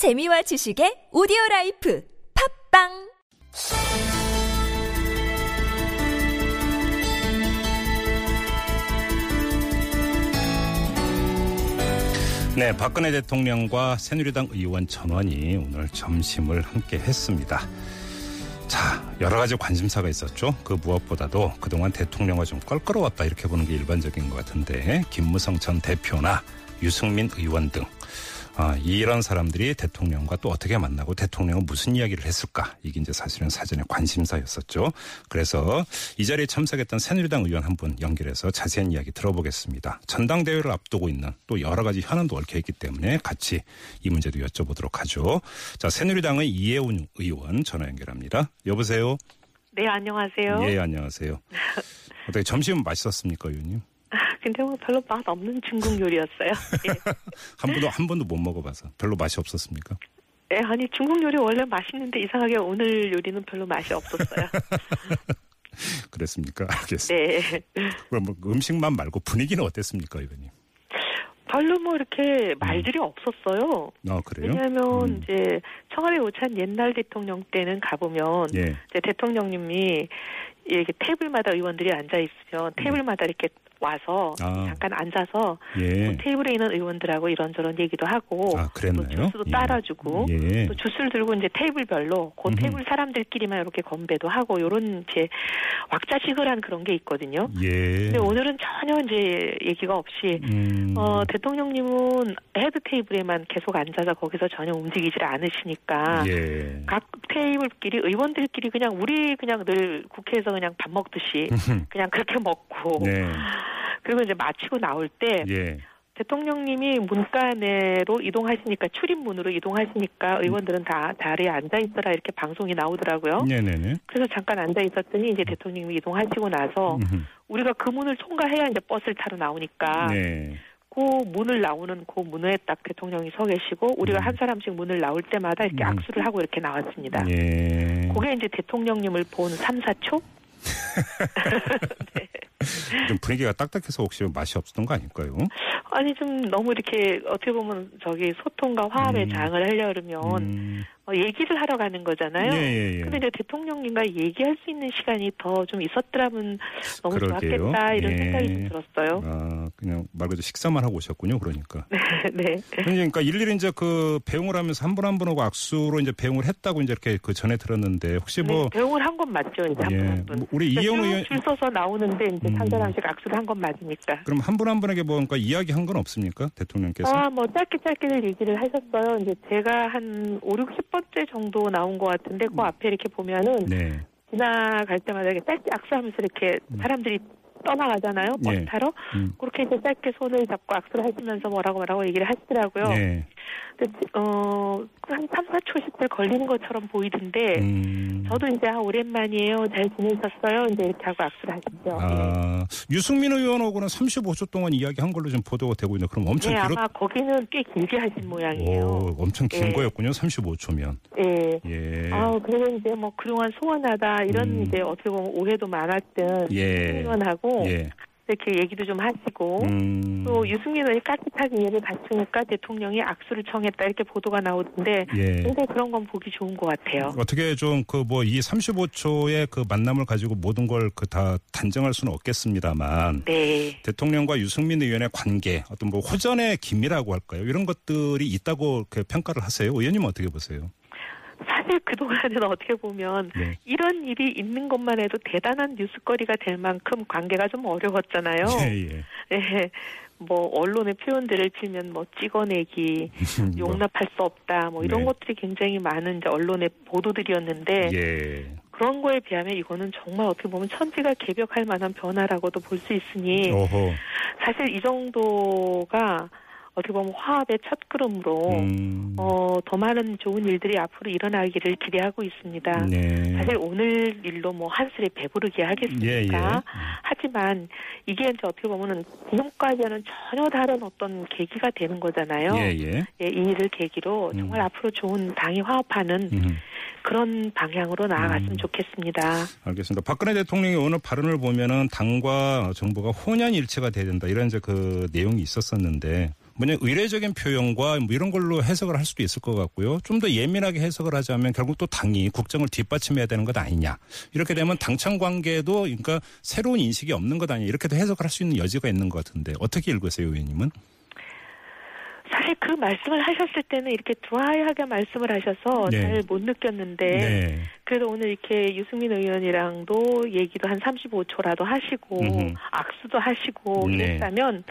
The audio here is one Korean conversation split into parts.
재미와 지식의 오디오 life 팟빵 네, 박근혜 대통령과 새누리당 의원 전원이 오늘 점심을 함께 했습니다. 자, 여러 가지 관심사가 있었죠. 그 무엇보다도 그동안 대통령과 좀 껄끄러웠다 이렇게 보는 게 일반적인 것 같은데 김무성 전 대표나 유승민 의원 등 아, 이런 사람들이 대통령과 또 어떻게 만나고 대통령은 무슨 이야기를 했을까? 이게 이제 사실은 사전에 관심사였었죠. 그래서 이 자리에 참석했던 새누리당 의원 한 분 연결해서 자세한 이야기 들어보겠습니다. 전당대회를 앞두고 있는 또 여러 가지 현안도 얽혀 있기 때문에 같이 이 문제도 여쭤보도록 하죠. 자, 새누리당의 이해운 의원 전화 연결합니다. 여보세요? 네, 안녕하세요. 예, 안녕하세요. 어떻게 점심은 맛있었습니까, 의원님? 근데 뭐 별로 맛 없는 중국 요리였어요. 예. 한 번도 한 번도 못 먹어봐서 별로 맛이 없었습니까? 예, 아니 중국 요리 원래 맛있는데 이상하게 오늘 요리는 별로 맛이 없었어요. 그랬습니까? 알겠습니다. 네. 그럼 뭐 음식만 말고 분위기는 어땠습니까, 의원님? 별로 뭐 이렇게 말들이 없었어요. 아 그래요? 왜냐하면 음. 이제 청와대 오찬 옛날 대통령 때는 가보면 예. 이제 대통령님이 이렇게 테이블마다 의원들이 앉아 있으면 테이블마다 이렇게 와서 아. 잠깐 앉아서 예. 테이블에 있는 의원들하고 이런저런 얘기도 하고 아또 그랬나요? 주스도 예. 따라주고 예. 또 주스를 들고 이제 테이블별로 그 음흠. 테이블 사람들끼리만 이렇게 건배도 하고 요런 이제 왁자지껄한 그런 게 있거든요. 예. 근데 오늘은 전혀 이제 얘기가 없이 음. 어 대통령님은 head table에만 계속 앉아서 거기서 전혀 움직이질 않으시니까 예. 각 테이블 끼리 의원들끼리 그냥 우리 그냥 늘 국회에서 그냥 밥 먹듯이 그냥 그렇게 먹고 네. 그리고 이제 마치고 나올 때 예. 대통령님이 문간으로 이동하시니까 출입문으로 이동하시니까 의원들은 다 자리에 앉아 있어라 이렇게 방송이 나오더라고요. 네네네. 그래서 잠깐 앉아 있었더니 이제 대통령님이 이동하시고 나서. 우리가 그 문을 통과해야 이제 버스를 타러 나오니까 네. 그 문을 나오는 그 문에 딱 대통령이 서 계시고 우리가 음. 한 사람씩 문을 나올 때마다 이렇게 음. 악수를 하고 이렇게 나왔습니다. 예. 그게 이제 대통령님을 본 3, 4초? 좀 분위기가 딱딱해서 혹시 맛이 없었던 거 아닐까요? 아니 좀 너무 이렇게 어떻게 보면 저기 소통과 화합의 음. 장을 하려면 음. 어, 얘기를 하러 가는 거잖아요. 예, 예, 예. 근데 이제 대통령님과 얘기할 수 있는 시간이 더 좀 있었더라면 너무 그러게요. 좋았겠다 이런 예. 생각이 좀 들었어요. 아, 그냥 말 그대로 식사만 하고 오셨군요, 그러니까. 네. 그러니까 일일이 이제 그 배웅을 하면서 한 분 한 분하고 악수로 이제 배웅을 했다고 이제 이렇게 그 전에 들었는데 혹시 뭐 네, 배웅을 한 건 맞죠, 이제 한 예, 분한 분. 뭐 우리 이영 의원 줄 서서 나오는데 이제 음. 한 사람씩 악수를 한 건 맞으니까. 그럼 한 분 한 분에게 뭐 그러니까 이야기 한 건 없습니까? 대통령께서? 아, 뭐 짧게 짧게들 얘기를 하셨어요. 이제 제가 한 5, 6, 10 번째 정도 나온 것 같은데 그 앞에 이렇게 보면은 네. 지나갈 때마다 이렇게 짧게 악수하면서 이렇게 사람들이 떠나가잖아요. 버스 예. 타러. 음. 그렇게 이제 짧게 손을 잡고 악수를 하시면서 뭐라고 뭐라고 얘기를 하시더라고요. 네. 어, 한 3, 4초씩 들 걸리는 것처럼 보이던데, 음. 저도 이제 아, 오랜만이에요. 잘 지내셨어요? 이제 이렇게 하고 악수를 하시죠. 아, 유승민 의원하고는 35초 동안 이야기 한 걸로 지금 보도가 되고 있는데 그럼 엄청 네, 길었 아마 거기는 꽤 길게 하신 모양이에요. 오, 엄청 긴 예. 거였군요. 35초면. 예. 예. 아, 그리고 이제 뭐 그동안 소원하다 이런 음. 이제 어떻게 보면 오해도 많았던 예. 의원하고 예. 이렇게 얘기도 좀 하시고 음. 또 유승민 의원이 깍듯하게 얘를 갖추니까 대통령이 악수를 청했다 이렇게 보도가 나오던데 예. 근데 그런 건 보기 좋은 것 같아요. 어떻게 좀 그 뭐 이 35초의 그 만남을 가지고 모든 걸 그 다 단정할 수는 없겠습니다만 네. 대통령과 유승민 의원의 관계 어떤 뭐 호전의 기미라고 할까요? 이런 것들이 있다고 그 평가를 하세요. 의원님은 어떻게 보세요? 사실 그동안은 어떻게 보면 네. 이런 일이 있는 것만 해도 대단한 뉴스거리가 될 만큼 관계가 좀 어려웠잖아요. 예, 예. 예. 뭐 언론의 표현들을 필면 뭐 찍어내기, 뭐, 용납할 수 없다, 뭐 이런 네. 것들이 굉장히 많은 이제 언론의 보도들이었는데 예. 그런 거에 비하면 이거는 정말 어떻게 보면 천지가 개벽할 만한 변화라고도 볼 수 있으니 오호. 사실 이 정도가 어떻게 보면 화합의 첫 걸음으로 음. 어, 더 많은 좋은 일들이 앞으로 일어나기를 기대하고 있습니다. 네. 사실 오늘 일로 뭐 한술에 배부르게 하겠습니까? 예, 예. 하지만 이게 이제 어떻게 보면은 지금까지는 전혀 다른 어떤 계기가 되는 거잖아요. 예, 예. 예, 이 일을 계기로 음. 정말 앞으로 좋은 당이 화합하는 음. 그런 방향으로 나아갔으면 음. 좋겠습니다. 알겠습니다. 박근혜 대통령이 오늘 발언을 보면은 당과 정부가 혼연일체가 돼야 된다 이런 이제 그 내용이 있었었는데 뭐냐 의례적인 표현과 뭐 이런 걸로 해석을 할 수도 있을 것 같고요. 좀 더 예민하게 해석을 하자면 결국 또 당이 국정을 뒷받침해야 되는 것 아니냐. 이렇게 되면 당청 관계도 그러니까 새로운 인식이 없는 것 아니냐. 이렇게도 해석을 할 수 있는 여지가 있는 것 같은데 어떻게 읽으세요, 의원님은? 사실 그 말씀을 하셨을 때는 이렇게 두하하게 말씀을 하셔서 네. 잘못 느꼈는데 네. 그래도 오늘 이렇게 유승민 의원이랑도 얘기도 한 35초라도 하시고 음흠. 악수도 하시고 네. 이랬다면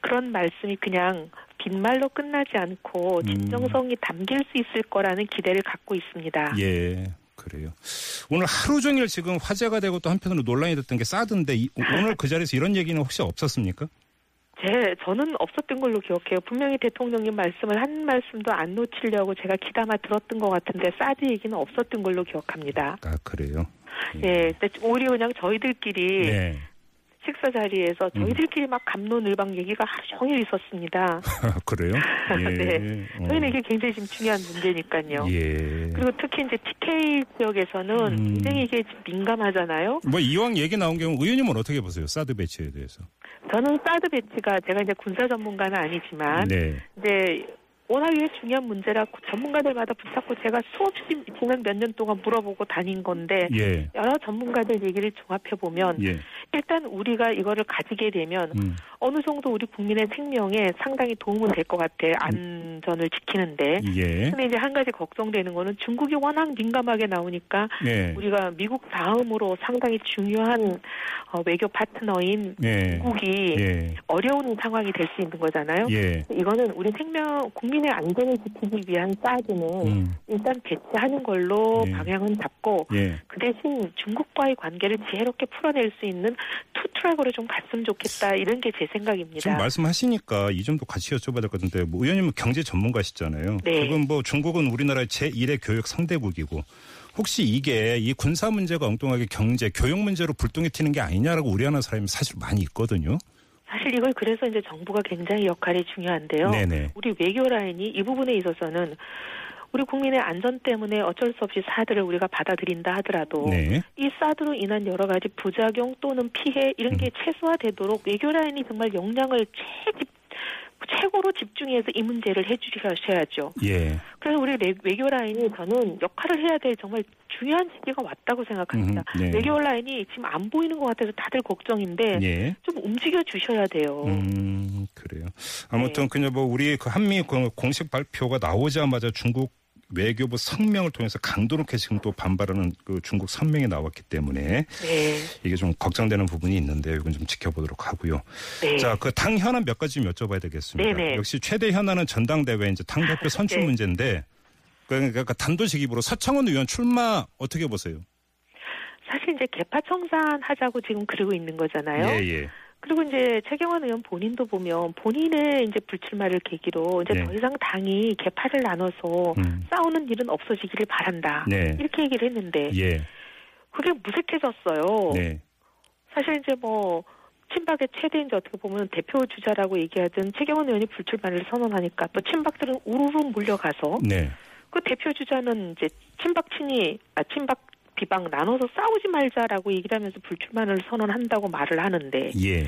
그런 말씀이 그냥 빈말로 끝나지 않고 음. 진정성이 담길 수 있을 거라는 기대를 갖고 있습니다. 예. 그래요. 오늘 하루 종일 지금 화제가 되고 또 한편으로 논란이 됐던 게 사드인데 이- 오늘 그 자리에서 이런 얘기는 혹시 없었습니까? 제 저는 없었던 걸로 기억해요. 분명히 대통령님 말씀을 한 말씀도 안 놓치려고 제가 귀담아 들었던 것 같은데 사드 얘기는 없었던 걸로 기억합니다. 아 그래요. 예, 근데 오히려 그냥 저희들끼리 네. 식사 자리에서 저희들끼리 막 감론을박 얘기가 하루 종일 있었습니다. 그래요? 예. 네. 어. 저희는 이게 굉장히 지금 중요한 문제니까요. 예. 그리고 특히 이제 TK 지역에서는 음. 굉장히 이게 지금 민감하잖아요. 뭐 이왕 얘기 나온 경우 의원님은 어떻게 보세요? 사드 배치에 대해서. 저는 사드 배치가 제가 이제 군사 전문가는 아니지만 네. 이제 워낙에 중요한 문제라 전문가들마다 붙잡고 제가 수없이 지난 몇 년 동안 물어보고 다닌 건데 예. 여러 전문가들 얘기를 종합해 보면 예. 일단 우리가 이거를 가지게 되면 음. 어느 정도 우리 국민의 생명에 상당히 도움은 될 것 같아 안전을 지키는데 예. 근데 이제 한 가지 걱정되는 거는 중국이 워낙 민감하게 나오니까 예. 우리가 미국 다음으로 상당히 중요한 어, 외교 파트너인 예. 미국이 예. 어려운 상황이 될 수 있는 거잖아요. 예. 이거는 우리 생명 국민 의 안전을 지키기 위한 사드는 음. 일단 배치하는 걸로 예. 방향은 잡고 예. 그 대신 중국과의 관계를 지혜롭게 풀어낼 수 있는 two track으로 좀 갔으면 좋겠다 이런 게 제 지금 생각입니다. 말씀하시니까 이 점도 같이 여쭤봐야 될 것 같은데 뭐 의원님은 경제 전문가시잖아요. 네. 지금 뭐 중국은 우리나라의 제1의 교역 상대국이고 혹시 이게 이 군사 문제가 엉뚱하게 경제, 교역 문제로 불똥이 튀는 게 아니냐라고 우려하는 사람이 사실 많이 있거든요. 사실 이걸 그래서 이제 정부가 굉장히 역할이 중요한데요. 네네. 우리 외교 라인이 이 부분에 있어서는 우리 국민의 안전 때문에 어쩔 수 없이 사드를 우리가 받아들인다 하더라도 네. 이 사드로 인한 여러 가지 부작용 또는 피해 이런 음. 게 최소화되도록 외교 라인이 정말 역량을 최 최고로 집중해서 이 문제를 해주셔야죠. 예. 그래서 우리 외- 외교 라인이 저는 역할을 해야 될 정말 중요한 시기가 왔다고 생각합니다. 음, 네. 외교 라인이 지금 안 보이는 것 같아서 다들 걱정인데 예. 좀 움직여 주셔야 돼요. 음, 그래요. 아무튼 네. 그냥 뭐 우리 그 한미 그 공식 발표가 나오자마자 중국 외교부 성명을 통해서 강도 높게 지금 또 반발하는 그 중국 성명이 나왔기 때문에 네, 이게 좀 걱정되는 부분이 있는데 이건 좀 지켜보도록 하고요. 네. 자, 그 당 현안 몇 가지 좀 여쭤봐야 되겠습니다. 네네. 역시 최대 현안은 전당대회 이제 당 대표 선출 네. 문제인데 그러니까 단도직 입으로 서청원 의원 출마 어떻게 보세요? 사실 이제 개파 청산 하자고 지금 그러고 있는 거잖아요. 예, 예. 그리고 이제 최경환 의원 본인도 보면 본인의 이제 불출마를 계기로 이제 네. 더 이상 당이 개파를 나눠서 음. 싸우는 일은 없어지기를 바란다. 네. 이렇게 얘기를 했는데 예. 그게 무색해졌어요. 네. 사실 이제 뭐 친박의 최대 이제 어떻게 보면 대표 주자라고 얘기하던 최경환 의원이 불출마를 선언하니까 또 친박들은 우르르 몰려가서 네. 그 대표 주자는 이제 친박 친이 아 친박 비방 나눠서 싸우지 말자라고 얘기를 하면서 불출마를 선언한다고 말을 하는데 예.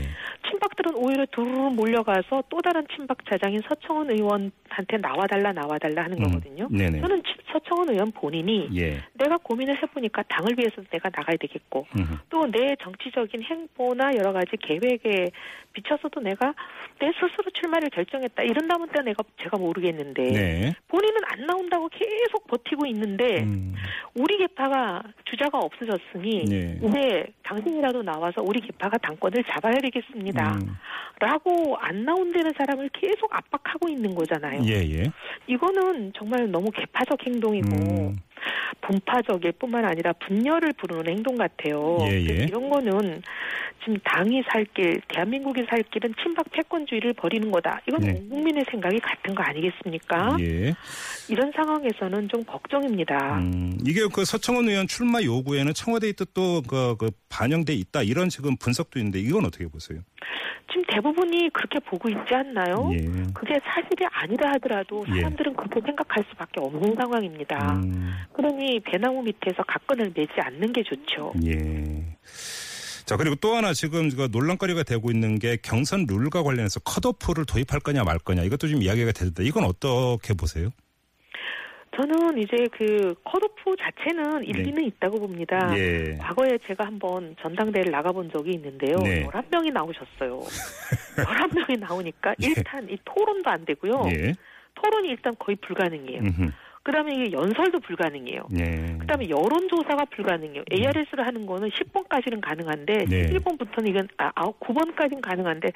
친박들은 오히려 두루루 몰려가서 또 다른 친박 자장인 서청원 의원한테 나와달라 나와달라 하는 음. 거거든요. 네네. 저는 치- 서청원 의원 본인이 예. 내가 고민을 해보니까 당을 위해서 내가 나가야 되겠고 음. 또내 정치적인 행보나 여러 가지 계획에 비춰서도 내가 내 스스로 출마를 결정했다. 이런다면 때 내가 제가 모르겠는데 네. 본인은 안 나온다고 계속 버티고 있는데 음. 우리 개파가 주자가 없어졌으니 네. 이제 당신이라도 나와서 우리 개파가 당권을 잡아야 되겠습니다. 음. 라고 안 나온다는 사람을 계속 압박하고 있는 거잖아요. 예, 예. 이거는 정말 너무 개파적 행동이고 음. 분파적일 뿐만 아니라 분열을 부르는 행동 같아요. 예, 예. 이런 거는 지금 당이 살 길, 대한민국이 살 길은 친박 패권주의를 버리는 거다. 이건 네. 온 국민의 생각이 같은 거 아니겠습니까? 예. 이런 상황에서는 좀 걱정입니다. 음, 이게 그 서청원 의원 출마 요구에는 청와대의 뜻도 그, 그 반영돼 있다 이런 지금 분석도 있는데 이건 어떻게 보세요? 지금 대부분이 그렇게 보고 있지 않나요? 예. 그게 사실이 아니다 하더라도 예. 사람들은 그렇게 생각할 수밖에 없는 상황입니다. 음, 그러니 배나무 밑에서 각건을 매지 않는 게 좋죠. 예. 자 그리고 또 하나 지금 그 논란거리가 되고 있는 게 경선 룰과 관련해서 컷오프를 도입할 거냐 말 거냐 이것도 좀 이야기가 되는데 이건 어떻게 보세요? 저는 이제 그 컷오프 자체는 일리는 있다고 봅니다. 예. 과거에 제가 한번 전당대회를 나가본 적이 있는데요. 네. 11명이 나오셨어요. 11명이 나오니까 예. 일단 이 토론도 안 되고요. 예. 토론이 일단 거의 불가능해요. 음흠. 그다음에 이게 연설도 불가능해요. 예. 그다음에 여론조사가 불가능해요. ARS를 하는 거는 10번까지는 가능한데 네. 11번부터는 이건 아 9번까지는 가능한데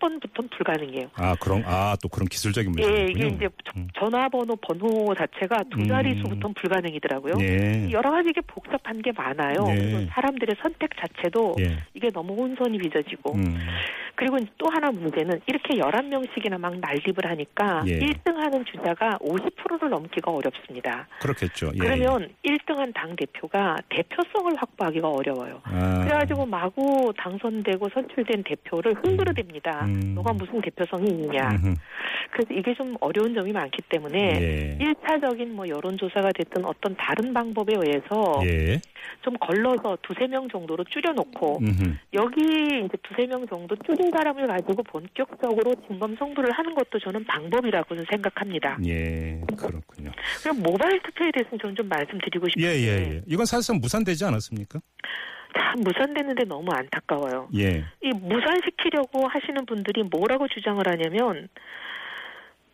10번부터는 불가능해요. 아 그런 아또 그런 기술적인 예, 문제군요. 이게 이제 저- 음. 전화번호 번호 자체가 두 음. 자릿수부터는 불가능이더라고요. 예. 여러 가지 이게 복잡한 게 많아요. 네. 사람들의 선택 자체도 예. 이게 너무 혼선이 빚어지고 음. 그리고 또 하나 문제는 이렇게 11명씩이나 막 난립을 하니까 예. 1등 하는 주자가 50%를 넘기가 어렵습니다. 그렇겠죠. 예. 그러면 1등한 당 대표가 대표성을 확보하기가 어려워요. 아. 그래가지고 마구 당선되고 선출된 대표를 흔들어댑니다. 음. 너가 무슨 대표성이 있냐. 음흠. 그래서 이게 좀 어려운 점이 많기 때문에 예. 1차적인 뭐 여론조사가 됐든 어떤 다른 방법에 의해서 예. 좀 걸러서 두세 명 정도로 줄여놓고 음흠. 여기 이제 두세 명 정도 줄인 사람을 가지고 본격적으로 진검 성부를 하는 것도 저는 방법이라고는 생각합니다. 예. 그렇군요. 그럼 모바일 투표에 대해서는 저는 좀 말씀드리고 예, 싶은데 예, 예. 이건 사실상 무산되지 않았습니까? 참 무산됐는데 너무 안타까워요. 예. 이 무산시키려고 하시는 분들이 뭐라고 주장을 하냐면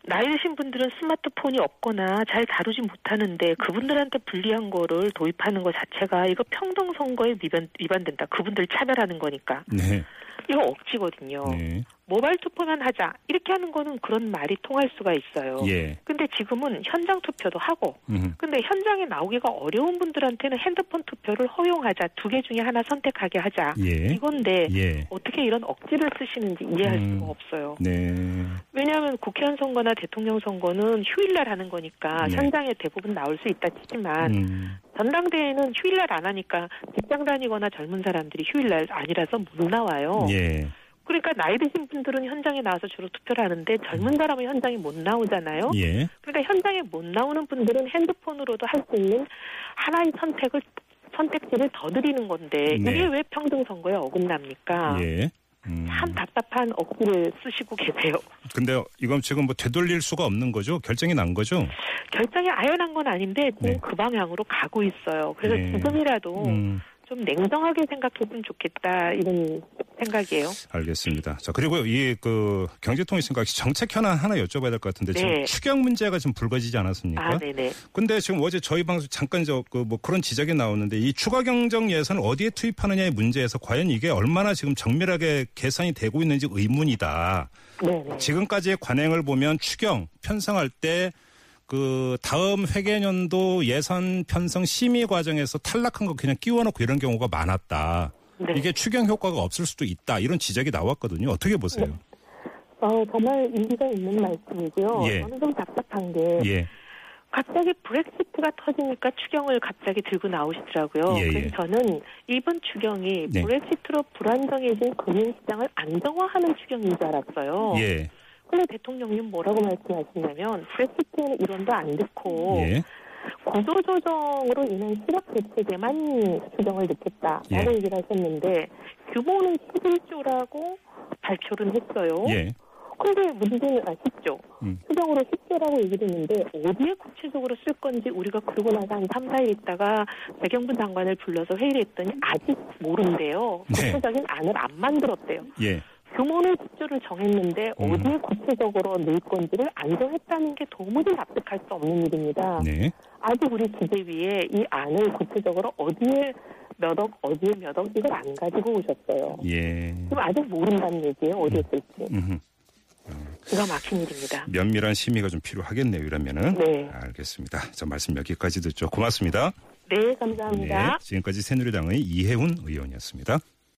나이 드신 분들은 스마트폰이 없거나 잘 다루지 못하는데 그분들한테 불리한 거를 도입하는 것 자체가 이거 평등 선거에 위반, 위반된다. 그분들 차별하는 거니까. 네. 이거 억지거든요. 네. 모바일 투표만 하자. 이렇게 하는 거는 그런 말이 통할 수가 있어요. 예. 근데 지금은 현장 투표도 하고 음. 근데 현장에 나오기가 어려운 분들한테는 핸드폰 투표를 허용하자. 두 개 중에 하나 선택하게 하자. 예. 이건데 예. 어떻게 이런 억지를 쓰시는지 이해할 음. 수가 없어요. 네. 왜냐하면 국회의원 선거나 대통령 선거는 휴일날 하는 거니까 네. 현장에 대부분 나올 수 있다 치지만 음. 전당대회는 휴일날 안 하니까 직장 다니거나 젊은 사람들이 휴일날 아니라서 못 나와요. 예. 그러니까 나이 드신 분들은 현장에 나와서 주로 투표를 하는데 젊은 사람은 현장에 못 나오잖아요. 예. 그러니까 현장에 못 나오는 분들은 핸드폰으로도 할 수 있는 하나의 선택을 선택지를 더 드리는 건데 네. 이게 왜 평등 선거에 어긋납니까? 예. 음. 참 답답한 억지를 쓰시고 계세요. 근데 이건 지금 뭐 되돌릴 수가 없는 거죠? 결정이 난 거죠? 결정이 아연한 건 아닌데 지금 네. 그 방향으로 가고 있어요. 그래서 네. 지금이라도 음. 좀 냉정하게 생각했으면 좋겠다 이런 생각이에요. 알겠습니다. 자, 그리고 이 그 경제통일심과 정책 현안 하나 여쭤봐야 될 것 같은데 지금 네. 추경 문제가 좀 불거지지 않았습니까? 아, 네네. 근데 지금 어제 저희 방송 잠깐 저 그 뭐 그런 지적이 나오는데 이 추가 경정 예산을 어디에 투입하느냐의 문제에서 과연 이게 얼마나 지금 정밀하게 계산이 되고 있는지 의문이다. 네네. 지금까지의 관행을 보면 추경 편성할 때그 다음 회계년도 예산 편성 심의 과정에서 탈락한 거 그냥 끼워놓고 이런 경우가 많았다. 네. 이게 추경 효과가 없을 수도 있다. 이런 지적이 나왔거든요. 어떻게 보세요? 어, 정말 일리가 있는 말씀이고요. 예. 저는 좀 답답한 게 예. 갑자기 브렉시트가 터지니까 추경을 갑자기 들고 나오시더라고요. 예, 예. 그래서 저는 이번 추경이 네. 브렉시트로 불안정해진 금융시장을 안정화하는 추경인 줄 알았어요. 예. 근데 대통령님 뭐라고 말씀하시냐면 브렉시트에는 이론도 안 듣고 예. 구조조정으로 인한 실업 대책에만 추경을 넣겠다라고 예. 얘기를 하셨는데 규모는 11조라고 발표를 했어요. 예. 근데 문제는 아 10조. 음. 추경으로 10조라고 얘기를 했는데 어디에 구체적으로 쓸 건지 우리가 그러고 나서 한 3, 4일 있다가 배경부 장관을 불러서 회의를 했더니 아직 모른대요. 네. 구체적인 안을 안 만들었대요. 예. 규모는 10조를 정했는데 음. 어디에 구체적으로 넣을 건지를 안 정했다는 게 도무지 납득할 수 없는 일입니다. 네. 아직 우리 기재위에 이 안을 구체적으로 어디에 몇 억, 어디에 몇억 이걸 안 가지고 오셨어요. 예. 그럼 아직 모른다는 얘기예요. 어디에 쓸지. 음흠. 기가 막힌 일입니다. 면밀한 심의가 좀 필요하겠네요. 이러면은. 네. 알겠습니다. 저 말씀 여기까지 듣죠. 고맙습니다. 네, 감사합니다. 네. 지금까지 새누리당의 이혜훈 의원이었습니다.